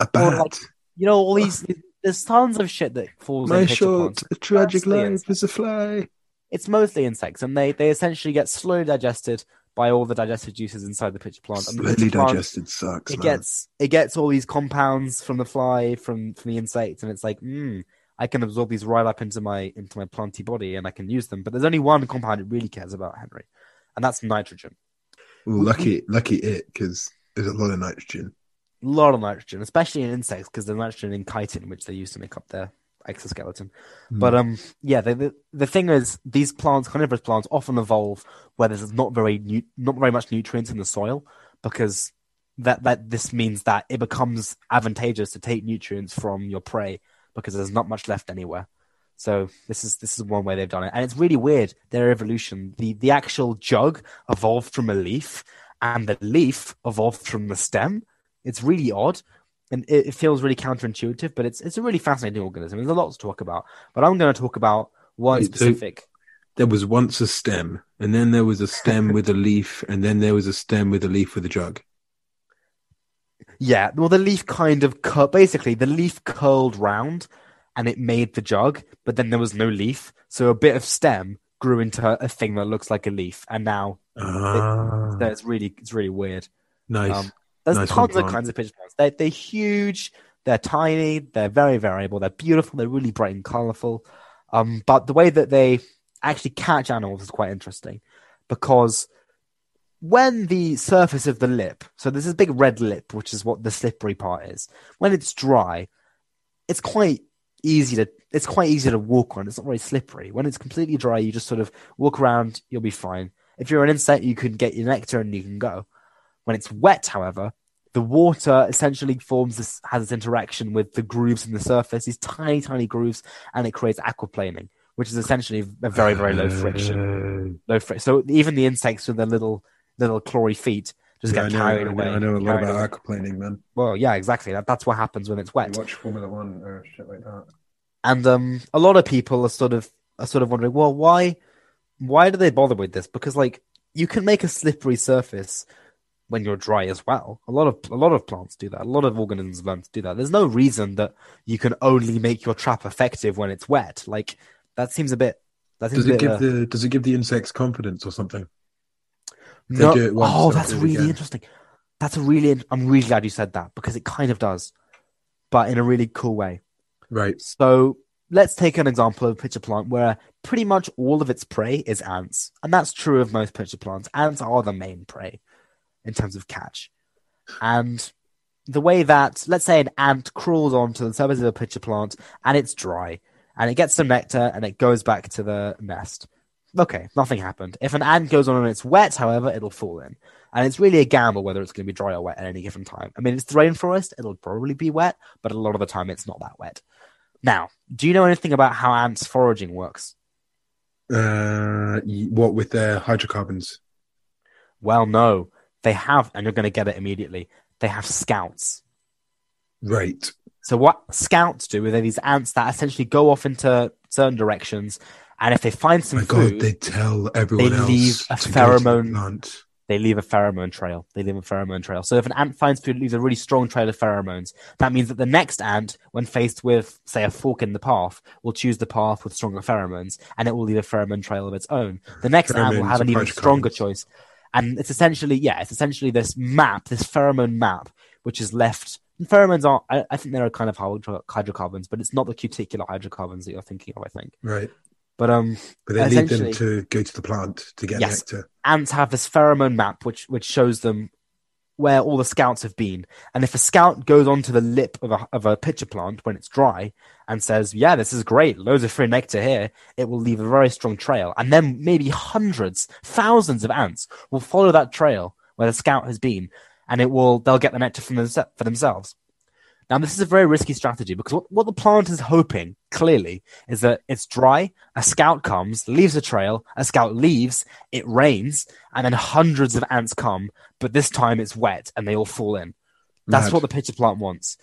Speaker 2: A
Speaker 3: Or
Speaker 2: bat.
Speaker 3: like- You know, all these there's tons of shit that falls
Speaker 2: My short, tragic life
Speaker 3: insects.
Speaker 2: as a fly.
Speaker 3: It's mostly insects, and they they essentially get slowly digested by all the digestive juices inside the pitcher plant. And the
Speaker 2: Slowly
Speaker 3: plant,
Speaker 2: digested sucks,
Speaker 3: it
Speaker 2: man.
Speaker 3: gets it gets all these compounds from the fly from from the insect and it's like mm, i can absorb these right up into my into my planty body and i can use them but there's only one compound it really cares about henry and that's nitrogen
Speaker 2: Ooh, lucky, lucky it, because there's a lot of nitrogen.
Speaker 3: a lot of nitrogen especially in insects because there's nitrogen in chitin which they use to make up their exoskeleton
Speaker 2: Hmm.
Speaker 3: but um yeah the, the the thing is these plants carnivorous plants often evolve where there's not very nu- not very much nutrients in the soil because that that this means that it becomes advantageous to take nutrients from your prey because there's not much left anywhere. So this is this is one way they've done it, and it's really weird. Their evolution, the the actual jug evolved from a leaf, and the leaf evolved from the stem. It's really odd, and it, it feels really counterintuitive, but it's it's a really fascinating organism. There's a lot to talk about, but I'm going to talk about one
Speaker 2: Wait, so-
Speaker 3: specific.
Speaker 2: There was once a stem, and then there was a stem with a leaf, and then there was a stem with a leaf with a jug.
Speaker 3: Yeah, well, the leaf kind of cur- basically the leaf curled round, and it made the jug, but then there was no leaf, so a bit of stem grew into a thing that looks like a leaf, and now
Speaker 2: Ah,
Speaker 3: so it's really it's really weird.
Speaker 2: nice.
Speaker 3: Um, there's
Speaker 2: Nice
Speaker 3: tons of kinds of pitcher plants. They're they're huge, they're tiny, they're very variable, they're beautiful, they're really bright and colorful. Um, but the way that they actually catch animals is quite interesting because when the surface of the lip, so there's this big red lip, which is what the slippery part is, when it's dry, it's quite easy to it's quite easy to walk on. It's not very slippery. When it's completely dry, you just sort of walk around, you'll be fine. If you're an insect, you can get your nectar and you can go. When it's wet, however, the water essentially forms this has this interaction with the grooves in the surface, these tiny, tiny grooves, and it creates aquaplaning, which is essentially a very, very low friction. Low friction. So even the insects with their little little clawy feet just
Speaker 2: yeah,
Speaker 3: get
Speaker 2: know,
Speaker 3: carried
Speaker 2: I know,
Speaker 3: away.
Speaker 2: I know a lot
Speaker 3: away.
Speaker 2: about aquaplaning, man.
Speaker 3: Well, yeah, exactly. That, that's what happens when it's wet.
Speaker 2: watch Formula One or shit like that.
Speaker 3: And um, a lot of people are sort of are sort of wondering, well, why why do they bother with this? Because like you can make a slippery surface when you're dry as well. A lot of a lot of plants do that. A lot of organisms learn to do that. There's no reason that you can only make your trap effective when it's wet. Like that seems a bit. That seems
Speaker 2: Does it
Speaker 3: bit,
Speaker 2: give
Speaker 3: uh,
Speaker 2: the Does it give the insects confidence or something?
Speaker 3: No-
Speaker 2: once,
Speaker 3: oh, that's really
Speaker 2: again.
Speaker 3: interesting. That's a really. I'm really glad you said that because it kind of does, but in a really cool way.
Speaker 2: Right.
Speaker 3: So let's take an example of a pitcher plant where pretty much all of its prey is ants. And that's true of most pitcher plants. Ants are the main prey in terms of catch. And the way that, let's say, an ant crawls onto the surface of a pitcher plant and it's dry, and it gets some nectar and it goes back to the nest. Okay, nothing happened. If an ant goes on and it's wet, however, it'll fall in. And it's really a gamble whether it's going to be dry or wet at any given time. I mean, it's the rainforest, it'll probably be wet, but a lot of the time it's not that wet. Now, do you know anything about how ants foraging works?
Speaker 2: Uh, what with their hydrocarbons?
Speaker 3: Well, no. They have, and you're going to get it immediately, they have scouts.
Speaker 2: Right.
Speaker 3: So what scouts do they're these ants that essentially go off into certain directions, and if they find some
Speaker 2: my
Speaker 3: food,
Speaker 2: God, they tell everyone
Speaker 3: They
Speaker 2: else
Speaker 3: leave a
Speaker 2: to go to the
Speaker 3: pheromone- they leave a pheromone trail. They leave a pheromone trail. So if an ant finds food, it leaves a really strong trail of pheromones. That means that the next ant, when faced with, say, a fork in the path, will choose the path with stronger pheromones, and it will leave a pheromone trail of its own. The next ant will have an even stronger choice. And it's essentially, yeah, it's essentially this map, this pheromone map, which is left. And pheromones are, I, I think they're a kind of hydrocarbons, but it's not the cuticular hydrocarbons that you're thinking of, I think.
Speaker 2: Right.
Speaker 3: But um,
Speaker 2: But they need them to go to the plant to get
Speaker 3: Yes.
Speaker 2: nectar.
Speaker 3: ants have this pheromone map which which shows them where all the scouts have been. And if a scout goes onto the lip of a of a pitcher plant when it's dry and says, "Yeah, this is great, loads of free nectar here," it will leave a very strong trail. And then maybe hundreds, thousands of ants will follow that trail where the scout has been, and it will they'll get the nectar from for themselves. Now, this is a very risky strategy because what, what the plant is hoping, clearly, is that it's dry, a scout comes, leaves a trail, a scout leaves, it rains, and then hundreds of ants come, but this time it's wet and they all fall in. That's
Speaker 2: Mad.
Speaker 3: what the pitcher plant wants.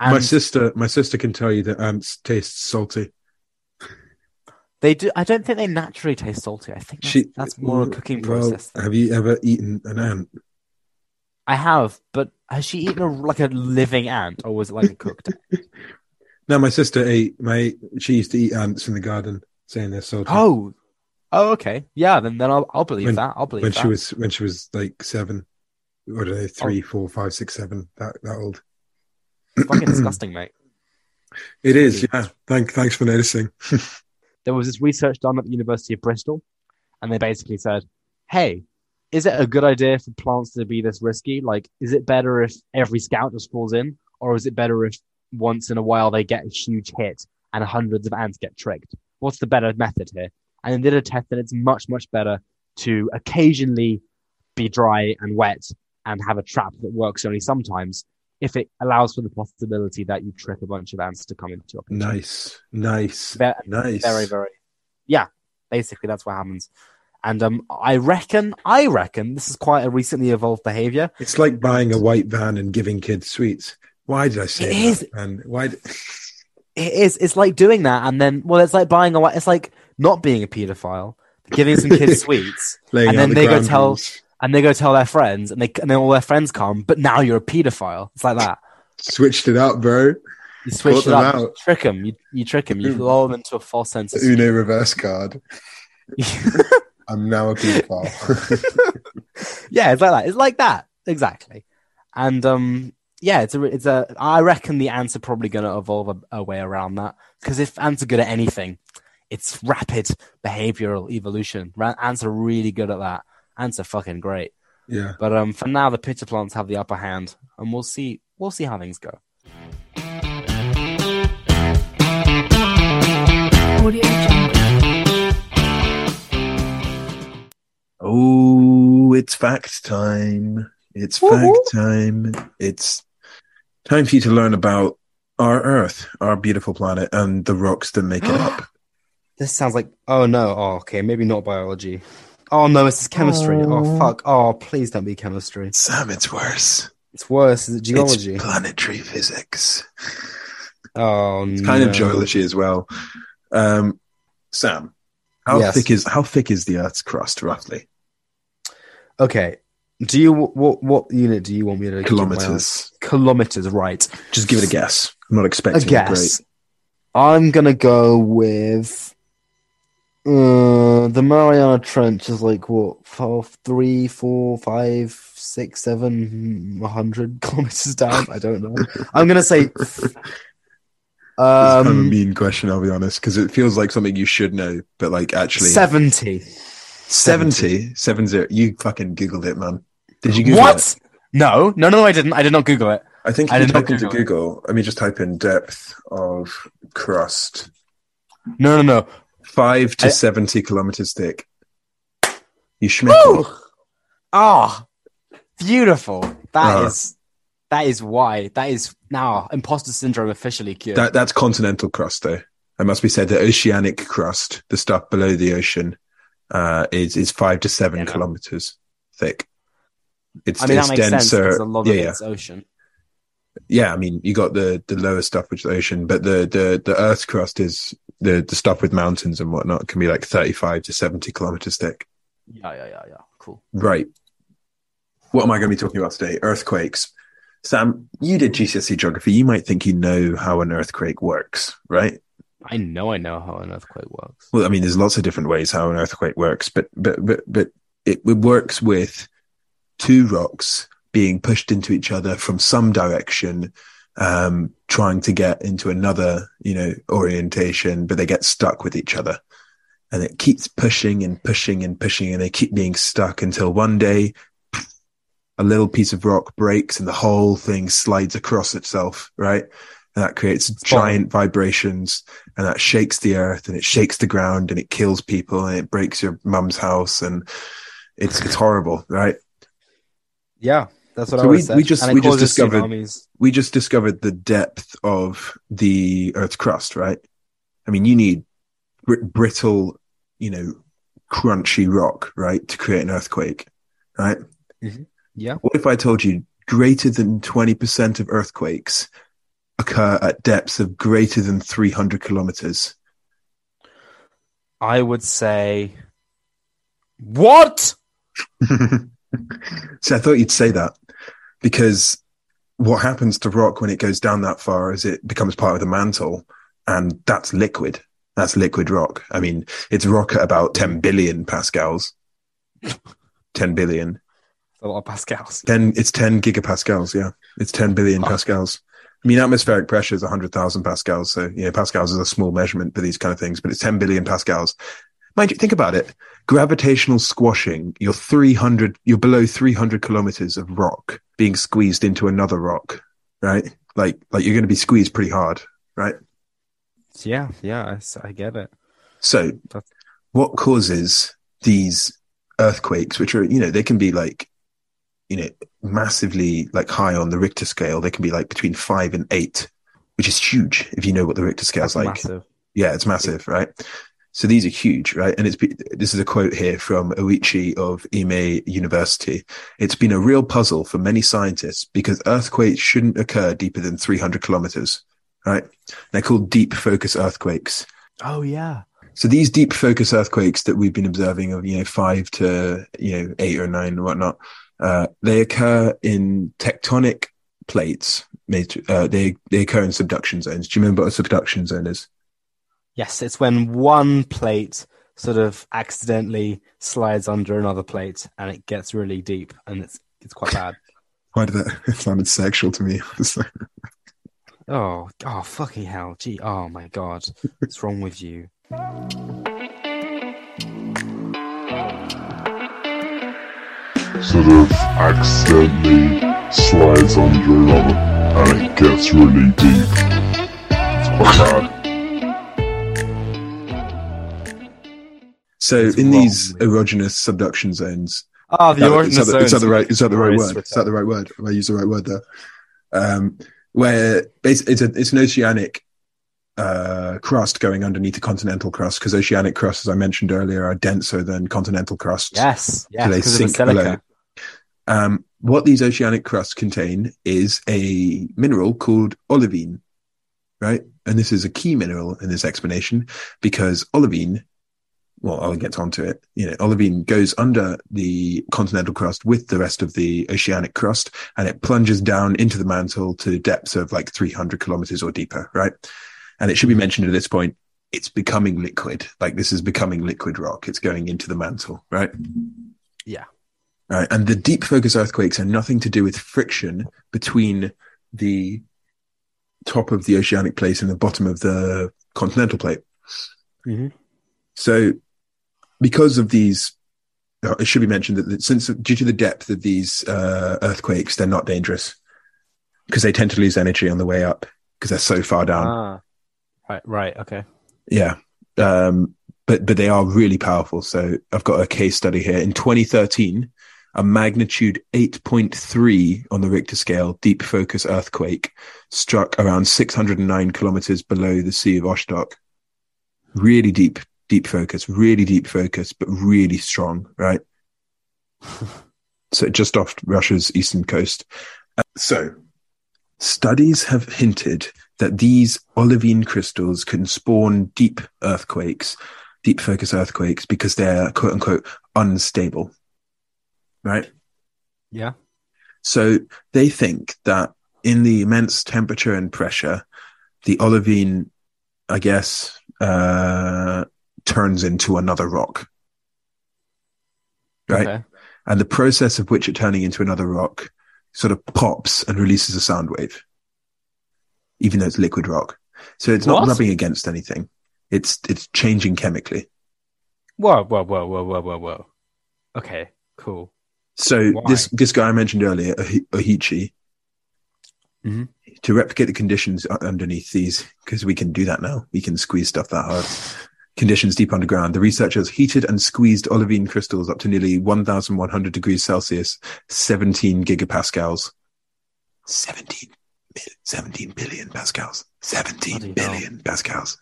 Speaker 2: my sister, my sister can tell you that ants taste salty.
Speaker 3: they do. I don't think they naturally taste salty. I think that's,
Speaker 2: She,
Speaker 3: that's more a cooking
Speaker 2: well,
Speaker 3: process.
Speaker 2: Have you ever eaten an ant?
Speaker 3: I have, but has she eaten a, like a living ant, or was it like a cooked? ant?
Speaker 2: No, my sister ate. My she used to eat ants in the garden, saying they're salty.
Speaker 3: oh, oh, okay, yeah. Then then I'll, I'll believe
Speaker 2: When-
Speaker 3: that. I'll believe
Speaker 2: when
Speaker 3: that.
Speaker 2: she was when she was like seven, or
Speaker 3: Oh.
Speaker 2: three, four, five, six, seven, that that old.
Speaker 3: fucking disgusting, mate.
Speaker 2: It is, yeah. Thank, thanks for noticing.
Speaker 3: there was this research done at the University of Bristol, and they basically said, "Hey, is it a good idea for plants to be this risky? Like, is it better if every scout just falls in, or is it better if once in a while they get a huge hit and hundreds of ants get tricked? What's the better method here?" And they did a test that it's much, much better to occasionally be dry and wet and have a trap that works only sometimes if it allows for the possibility that you trick a bunch of ants to come into your picture.
Speaker 2: Nice, nice,
Speaker 3: Ve-
Speaker 2: nice.
Speaker 3: very very yeah basically that's what happens and um i reckon i reckon this is quite a recently evolved behavior
Speaker 2: It's like buying a white van and giving kids sweets. Why did I say
Speaker 3: It
Speaker 2: that?
Speaker 3: is.
Speaker 2: And why?
Speaker 3: it is it's like doing that and then well it's like buying a wa- it's like not being a pedophile giving some kids sweets And then
Speaker 2: the
Speaker 3: they go tell-
Speaker 2: rules.
Speaker 3: and they go tell their friends and they and then all their friends come but now you're a pedophile it's like that
Speaker 2: switched it up, bro.
Speaker 3: you switch it up
Speaker 2: out.
Speaker 3: trick them you, you trick them you lull them into a false sense of
Speaker 2: Uno reverse card. I'm now a pedophile.
Speaker 3: yeah, it's like that. It's like that exactly. And um, yeah, it's a, it's a. I reckon the ants are probably going to evolve a, a way around that because if ants are good at anything, it's rapid behavioral evolution. Ra- Ants are really good at that. Ants are fucking great.
Speaker 2: yeah.
Speaker 3: But um, for now, the pitcher plants have the upper hand, and we'll see. We'll see how things go.
Speaker 4: Audio
Speaker 2: Oh, it's fact time. It's fact
Speaker 3: Woo-hoo.
Speaker 2: time. It's time for you to learn about our Earth, our beautiful planet, and the rocks that make it up.
Speaker 3: This sounds like. Oh no. Oh, okay. Maybe not biology. Oh no, it's chemistry. Oh
Speaker 2: Oh.
Speaker 3: fuck. Oh, please don't be chemistry.
Speaker 2: Sam, it's worse.
Speaker 3: It's worse. Is it geology?
Speaker 2: It's planetary physics.
Speaker 3: oh,
Speaker 2: It's kind of geology as well. Um, Sam, how
Speaker 3: Yes.
Speaker 2: thick is how thick is the Earth's crust roughly?
Speaker 3: Okay. Do you what what unit do you want me to?
Speaker 2: Kilometers.
Speaker 3: Kilometers, right?
Speaker 2: Just give it a guess. I'm not expecting A
Speaker 3: guess. I'm gonna go with uh, the Mariana Trench is like what four, three, four, five, six, seven, a hundred kilometers down. I don't know. I'm gonna say.
Speaker 2: It's kind of a
Speaker 3: Um,
Speaker 2: mean question, I'll be honest, because it feels like something you should know, but like actually,
Speaker 3: 70.
Speaker 2: 70, 70. You fucking googled it, man. Did you Google
Speaker 3: What?
Speaker 2: it?
Speaker 3: No, no, no, I didn't. I did not Google it.
Speaker 2: I think
Speaker 3: I did not
Speaker 2: type into
Speaker 3: Google it.
Speaker 2: Google, let me just type in depth of crust,
Speaker 3: No, no, no.
Speaker 2: five to
Speaker 3: I-
Speaker 2: 70 kilometers thick. You schmickle.
Speaker 3: Woo! Oh, beautiful. That is
Speaker 2: Uh.
Speaker 3: that is why that is now imposter syndrome officially cured.
Speaker 2: That, that's continental crust, though. It must be said the oceanic crust, the stuff below the ocean, uh, is is five to seven
Speaker 3: Yeah,
Speaker 2: kilometers thick. It's,
Speaker 3: I mean,
Speaker 2: it's
Speaker 3: that makes
Speaker 2: denser.
Speaker 3: because a lot
Speaker 2: yeah,
Speaker 3: of
Speaker 2: yeah.
Speaker 3: it's ocean.
Speaker 2: yeah. I mean, you got the the lower stuff, which is the ocean, but the the the Earth's crust is the the stuff with mountains and whatnot can be like thirty five to seventy kilometers thick.
Speaker 3: Yeah, yeah, yeah, yeah. Cool.
Speaker 2: Right. What am I going to be talking about today? Earthquakes. Sam, you did GCSE geography. You might think you know how an earthquake works, right?
Speaker 3: I know, I know how an earthquake works.
Speaker 2: Well, I mean, there's lots of different ways how an earthquake works, but but but but it, works with two rocks being pushed into each other from some direction, um, trying to get into another, you know, orientation, but they get stuck with each other, and it keeps pushing and pushing and pushing, and they keep being stuck until one day a little piece of rock breaks and the whole thing slides across itself, right? And that creates giant vibrations and that shakes the earth and it shakes the ground and it kills people and it breaks your mum's house and it's it's horrible, right?
Speaker 3: Yeah, that's what
Speaker 2: So
Speaker 3: I
Speaker 2: we-
Speaker 3: said.
Speaker 2: we just- we just discovered-
Speaker 3: tsunamis.
Speaker 2: We just discovered the depth of the earth's crust, right? I mean, you need br- brittle, you know, crunchy rock, right, to create an earthquake, right? Mm-hmm.
Speaker 3: Yeah.
Speaker 2: What if I told you greater than 20% of earthquakes occur at depths of greater than 300 kilometers?
Speaker 3: I would say what?
Speaker 2: so I thought you'd say that because what happens to rock when it goes down that far is it becomes part of the mantle and that's liquid. That's liquid rock. I mean, it's rock at about 10 billion pascals. 10 billion.
Speaker 3: A lot of pascals.
Speaker 2: 10, it's 10 gigapascals. Yeah. It's 10 billion
Speaker 3: Oh.
Speaker 2: pascals. I mean, atmospheric pressure is 100,000 pascals. So, you know, pascals is a small measurement for these kind of things, but it's 10 billion pascals. Mind you, think about it. Gravitational squashing, you're 300, you're below 300 kilometers of rock being squeezed into another rock, right? Like, like you're going to be squeezed pretty hard, right?
Speaker 3: Yeah, yeah, I get it.
Speaker 2: So,
Speaker 3: That's-
Speaker 2: what causes these earthquakes, which are, you know, they can be like, you know, massively like high on the Richter scale. They can be like between five and eight, which is huge if you know what the Richter scale is like.
Speaker 3: massive.
Speaker 2: Yeah, it's massive, right? So these are huge, right? And it's be- this is a quote here from Ohuchi of Ehime University. It's been a real puzzle for many scientists because earthquakes shouldn't occur deeper than 300 kilometers, right? They're called deep focus earthquakes.
Speaker 3: Oh yeah.
Speaker 2: So these deep focus earthquakes that we've been observing of, you know, five to, you know, eight or nine and whatnot, uh, they occur in tectonic plates. Made, uh, they, they occur in subduction zones. Do you remember what a subduction zone is?
Speaker 3: Yes, it's when one plate sort of accidentally slides under another plate and it gets really deep and it's it's quite bad.
Speaker 2: Why did that? It sounded sexual to me.
Speaker 3: Oh, oh, fucking hell. Gee, oh my god. What's wrong with you?
Speaker 1: Sort accidentally slides under another and it gets really deep. It's quite bad.
Speaker 2: so
Speaker 3: What's
Speaker 2: in
Speaker 3: wrong
Speaker 2: these
Speaker 3: with-
Speaker 2: erogenous subduction zones,
Speaker 3: Oh, the
Speaker 2: Is that-
Speaker 3: erogenous
Speaker 2: is that, the- is that the
Speaker 3: zones.
Speaker 2: right? Is that the right word? Is that the right word? Have I used the right word there? Um, where basically it's, a, it's an oceanic uh, crust going underneath the continental crust because oceanic crusts, as I mentioned earlier, are denser than continental crusts.
Speaker 3: Yes, yes,
Speaker 2: So they
Speaker 3: because of the
Speaker 2: sink below. Um, what these oceanic crusts contain is a mineral called olivine, right? And this is a key mineral in this explanation because olivine, well, I'll get onto it. You know, olivine goes under the continental crust with the rest of the oceanic crust and it plunges down into the mantle to depths of like 300 kilometers or deeper, right? And it should be mentioned at this point, it's becoming liquid. Like this is becoming liquid rock. It's going into the mantle, right?
Speaker 3: Yeah.
Speaker 2: Right. And the deep focus earthquakes are nothing to do with friction between the top of the oceanic plate and the bottom of the continental plate.
Speaker 3: Mhm.
Speaker 2: So because of these uh, it should be mentioned that that since due to the depth of these uh, earthquakes, they're not dangerous because they tend to lose energy on the way up because they're so far down.
Speaker 3: Ah. Right, right, okay.
Speaker 2: Yeah. Um, but but they are really powerful. So I've got a case study here. In 2013, a magnitude 8.3 on the Richter scale deep focus earthquake struck around 609 kilometers below the Sea of Okhotsk. Really deep, deep focus, really deep focus, but really strong, right? so just off Russia's eastern coast. Uh, so studies have hinted that these olivine crystals can spawn deep earthquakes, deep focus earthquakes, because they're quote unquote unstable. Right?
Speaker 3: Yeah.
Speaker 2: So they think that in the immense temperature and pressure, the olivine, I guess, uh, turns into another rock. Right?
Speaker 3: Okay.
Speaker 2: And the process of which it turning into another rock sort of pops and releases a sound wave, even though it's liquid rock. So it's not
Speaker 3: What?
Speaker 2: rubbing against anything. It's it's changing chemically.
Speaker 3: Whoa, whoa, whoa, whoa, whoa, whoa, whoa. Okay, cool.
Speaker 2: So
Speaker 3: Why?
Speaker 2: this this guy I mentioned earlier, Ohi- Ohichi,
Speaker 3: Mhm.
Speaker 2: to replicate the conditions underneath these, because we can do that now. We can squeeze stuff that hard. Conditions deep underground. The researchers heated and squeezed olivine crystals up to nearly 1,100 degrees Celsius, 17 gigapascals. 17, mil- 17 billion pascals. 17
Speaker 3: Bloody
Speaker 2: billion pascals.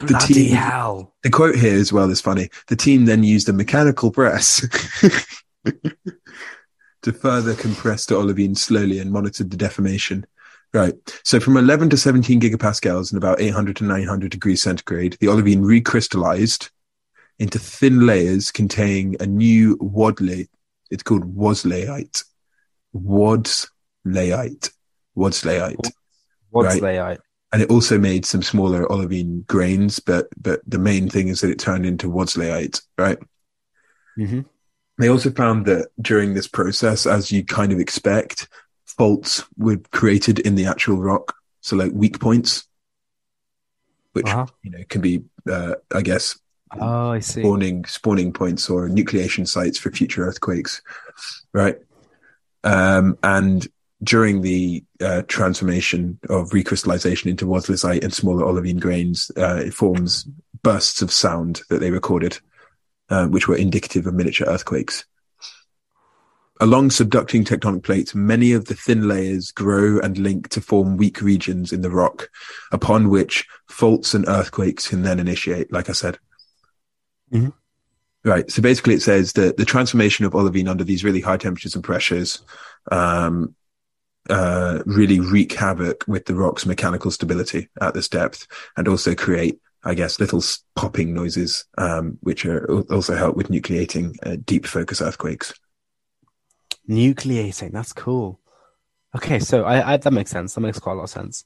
Speaker 2: The
Speaker 3: Bloody
Speaker 2: team-
Speaker 3: hell.
Speaker 2: The quote here as well is funny. The team then used a mechanical press to further compress the olivine slowly and monitored the deformation. Right. So from 11 to 17 gigapascals and about 800 to 900 degrees centigrade, the olivine recrystallized into thin layers containing a new wadley. It's called wasleyite. Wadsleyite. Wasleyite
Speaker 3: What's
Speaker 2: Right. and it also made some smaller olivine grains, but but the main thing is that it turned into wadsleyite, right?
Speaker 3: Mm-hmm.
Speaker 2: They also found that during this process, as you kind of expect, faults were created in the actual rock, so like weak points, which
Speaker 3: Uh-huh.
Speaker 2: you know can be, uh, I guess,
Speaker 3: Oh, I see.
Speaker 2: spawning spawning points or nucleation sites for future earthquakes, right? Um, and during the uh, transformation of recrystallization into wadsleyite and smaller olivine grains, uh, it forms bursts of sound that they recorded, uh, which were indicative of miniature earthquakes. Along subducting tectonic plates, many of the thin layers grow and link to form weak regions in the rock, upon which faults and earthquakes can then initiate, like I said. Right. So basically, it says that the transformation of olivine under these really high temperatures and pressures um, uh, really wreak havoc with the rock's mechanical stability at this depth, and also create, I guess, little popping noises, um, which are also help with nucleating uh, deep focus earthquakes.
Speaker 3: Nucleating. That's cool. Okay, so I, I that makes sense. That makes quite a lot of sense.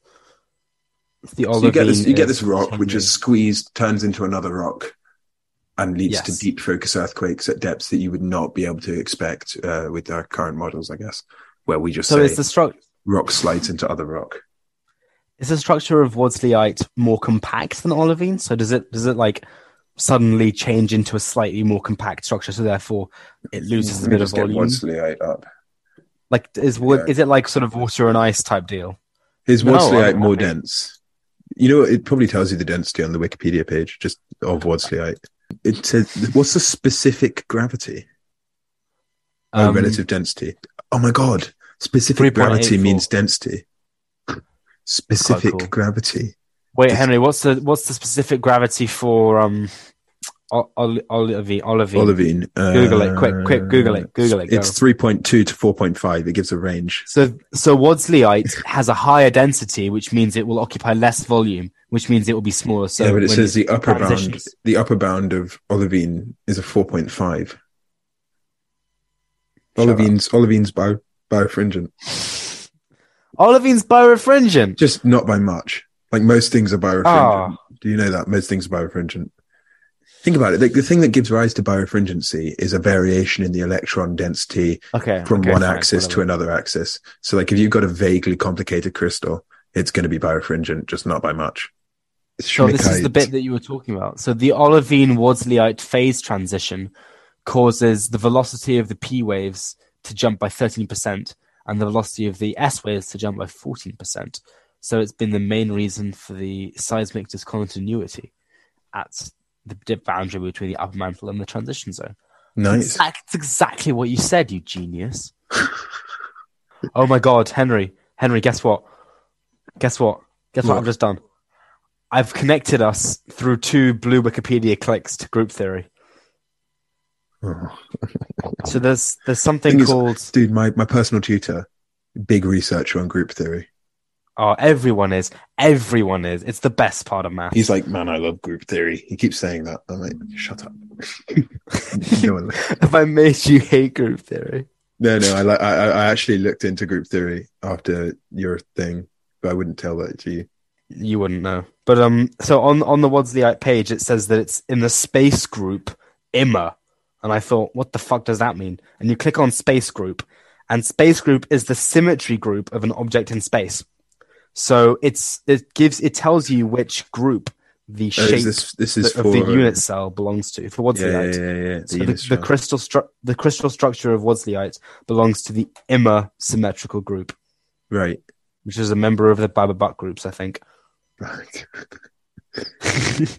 Speaker 3: The
Speaker 2: So you get this, you get this rock, which is squeezed, turns into another rock, and leads to deep focus earthquakes at depths that you would not be able to expect uh, with our current models, I guess, where we just
Speaker 3: So
Speaker 2: say
Speaker 3: the structure
Speaker 2: rock slides into other rock.
Speaker 3: Is the structure of Wadsleyite more compact than olivine? So does it does it like suddenly change into a slightly more compact structure? So therefore, it loses a bit of volume.
Speaker 2: Wadsleyite up.
Speaker 3: Like is wood
Speaker 2: Yeah.
Speaker 3: is it like sort of water and ice type deal?
Speaker 2: Is
Speaker 3: No,
Speaker 2: Wadsleyite
Speaker 3: I'm
Speaker 2: more
Speaker 3: happy.
Speaker 2: dense? You know, it probably tells you the density on the Wikipedia page just of Wadsleyite. It says, what's the specific gravity? Oh,
Speaker 3: Um,
Speaker 2: relative density. Oh my god. Specific gravity means density. Specific
Speaker 3: cool.
Speaker 2: gravity.
Speaker 3: Wait, Henry, what's the what's the specific gravity for um ol- ol- olivine? Olivine.
Speaker 2: Olivine.
Speaker 3: Google it, quick, quick, Google it, Google it, go.
Speaker 2: It's 3.2 to 4.5. It gives a range.
Speaker 3: So so Wadsleyite has a higher density, which means it will occupy less volume, which means it will be smaller. So
Speaker 2: yeah, but it says the upper bound, the upper bound of olivine is a 4.5.
Speaker 3: Shut.
Speaker 2: Olivine's, Olivine's bio, birefringent.
Speaker 3: Olivine's birefringent.
Speaker 2: Just not by much. Like most things are birefringent.
Speaker 3: Ah.
Speaker 2: Do you know that? Most things are birefringent. Think about it. The, the thing that gives rise to birefringency is a variation in the electron density
Speaker 3: Okay.
Speaker 2: from
Speaker 3: okay,
Speaker 2: one axis to another axis. So like if you've got a vaguely complicated crystal, it's going to be birefringent, just not by much.
Speaker 3: So this is the bit that you were talking about. So the olivine Wadsleyite phase transition causes the velocity of the P waves to jump by 13% and the velocity of the S waves to jump by 14%. So it's been the main reason for the seismic discontinuity at the dip boundary between the upper mantle and the transition zone.
Speaker 2: Nice.
Speaker 3: Exact- It's exactly what you said, you genius. oh my god, Henry. Henry, guess what? Guess what? Guess what,
Speaker 2: What?
Speaker 3: I've just done? I've connected us through two blue Wikipedia clicks to group theory.
Speaker 2: Oh.
Speaker 3: So there's there's something
Speaker 2: Thing is-
Speaker 3: called
Speaker 2: Dude, my, my personal tutor, big researcher on group theory.
Speaker 3: oh everyone is everyone is it's the best part of math.
Speaker 2: He's like, man, I love group theory. He keeps saying that. I'm like, shut up. no,
Speaker 3: Have I made you hate group theory?
Speaker 2: no, no. I, like. I, actually looked into group theory after your thing, but I wouldn't tell that to you.
Speaker 3: You wouldn't know. But um, so on on the Wadsleyite page, it says that it's in the space group IMA, and I thought, what the fuck does that mean? And you click on space group, and space group is the symmetry group of an object in space. So it's it gives it tells you which group the
Speaker 2: Oh,
Speaker 3: shape
Speaker 2: is this this is
Speaker 3: of
Speaker 2: for
Speaker 3: the unit cell belongs to for
Speaker 2: Yeah, yeah,
Speaker 3: Wadsleyite.
Speaker 2: yeah, yeah. The
Speaker 3: So the, the crystal stru- the crystal structure of Wadsleyite belongs to the IMA symmetrical group,
Speaker 2: right,
Speaker 3: which is a member of the Bieberbach groups, I think.
Speaker 2: right.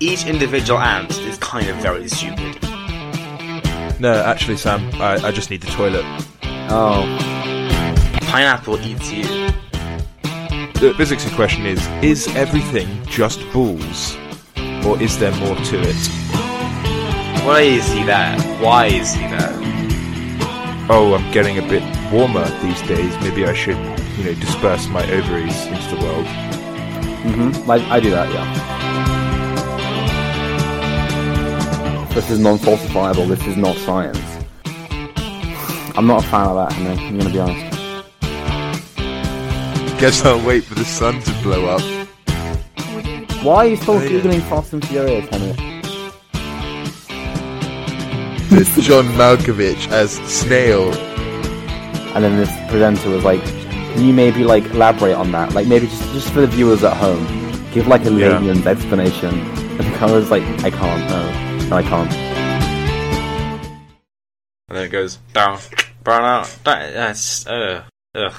Speaker 3: Each individual ant is kind of very stupid.
Speaker 5: No, actually, Sam, I, I just need the toilet.
Speaker 3: Oh. Pineapple eats you.
Speaker 5: The physics question is Is everything just balls? Or is there more to it?
Speaker 3: Why is he that? Why is he that?
Speaker 5: Oh, I'm getting a bit warmer these days. Maybe I should, you know, disperse my ovaries into the world.
Speaker 6: Mm-hmm. I, I do that, yeah. This is non-falsifiable. This is not science. I'm not a fan of that, Henry. I'm gonna be honest.
Speaker 5: Guess I'll wait for the sun to blow up.
Speaker 6: Why are you still googling Fast and Furious, Henry?
Speaker 5: It's John Malkovich as Snail.
Speaker 6: And then this presenter was like, "Can you maybe like elaborate on that? Like maybe just just for the viewers at home, give like a
Speaker 5: Yeah.
Speaker 6: layman's explanation." And the was like, "I can't. No, no, I can't."
Speaker 3: And then it goes down, burn out. That, that's uh, ugh.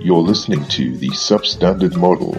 Speaker 1: You're listening to the Substandard Model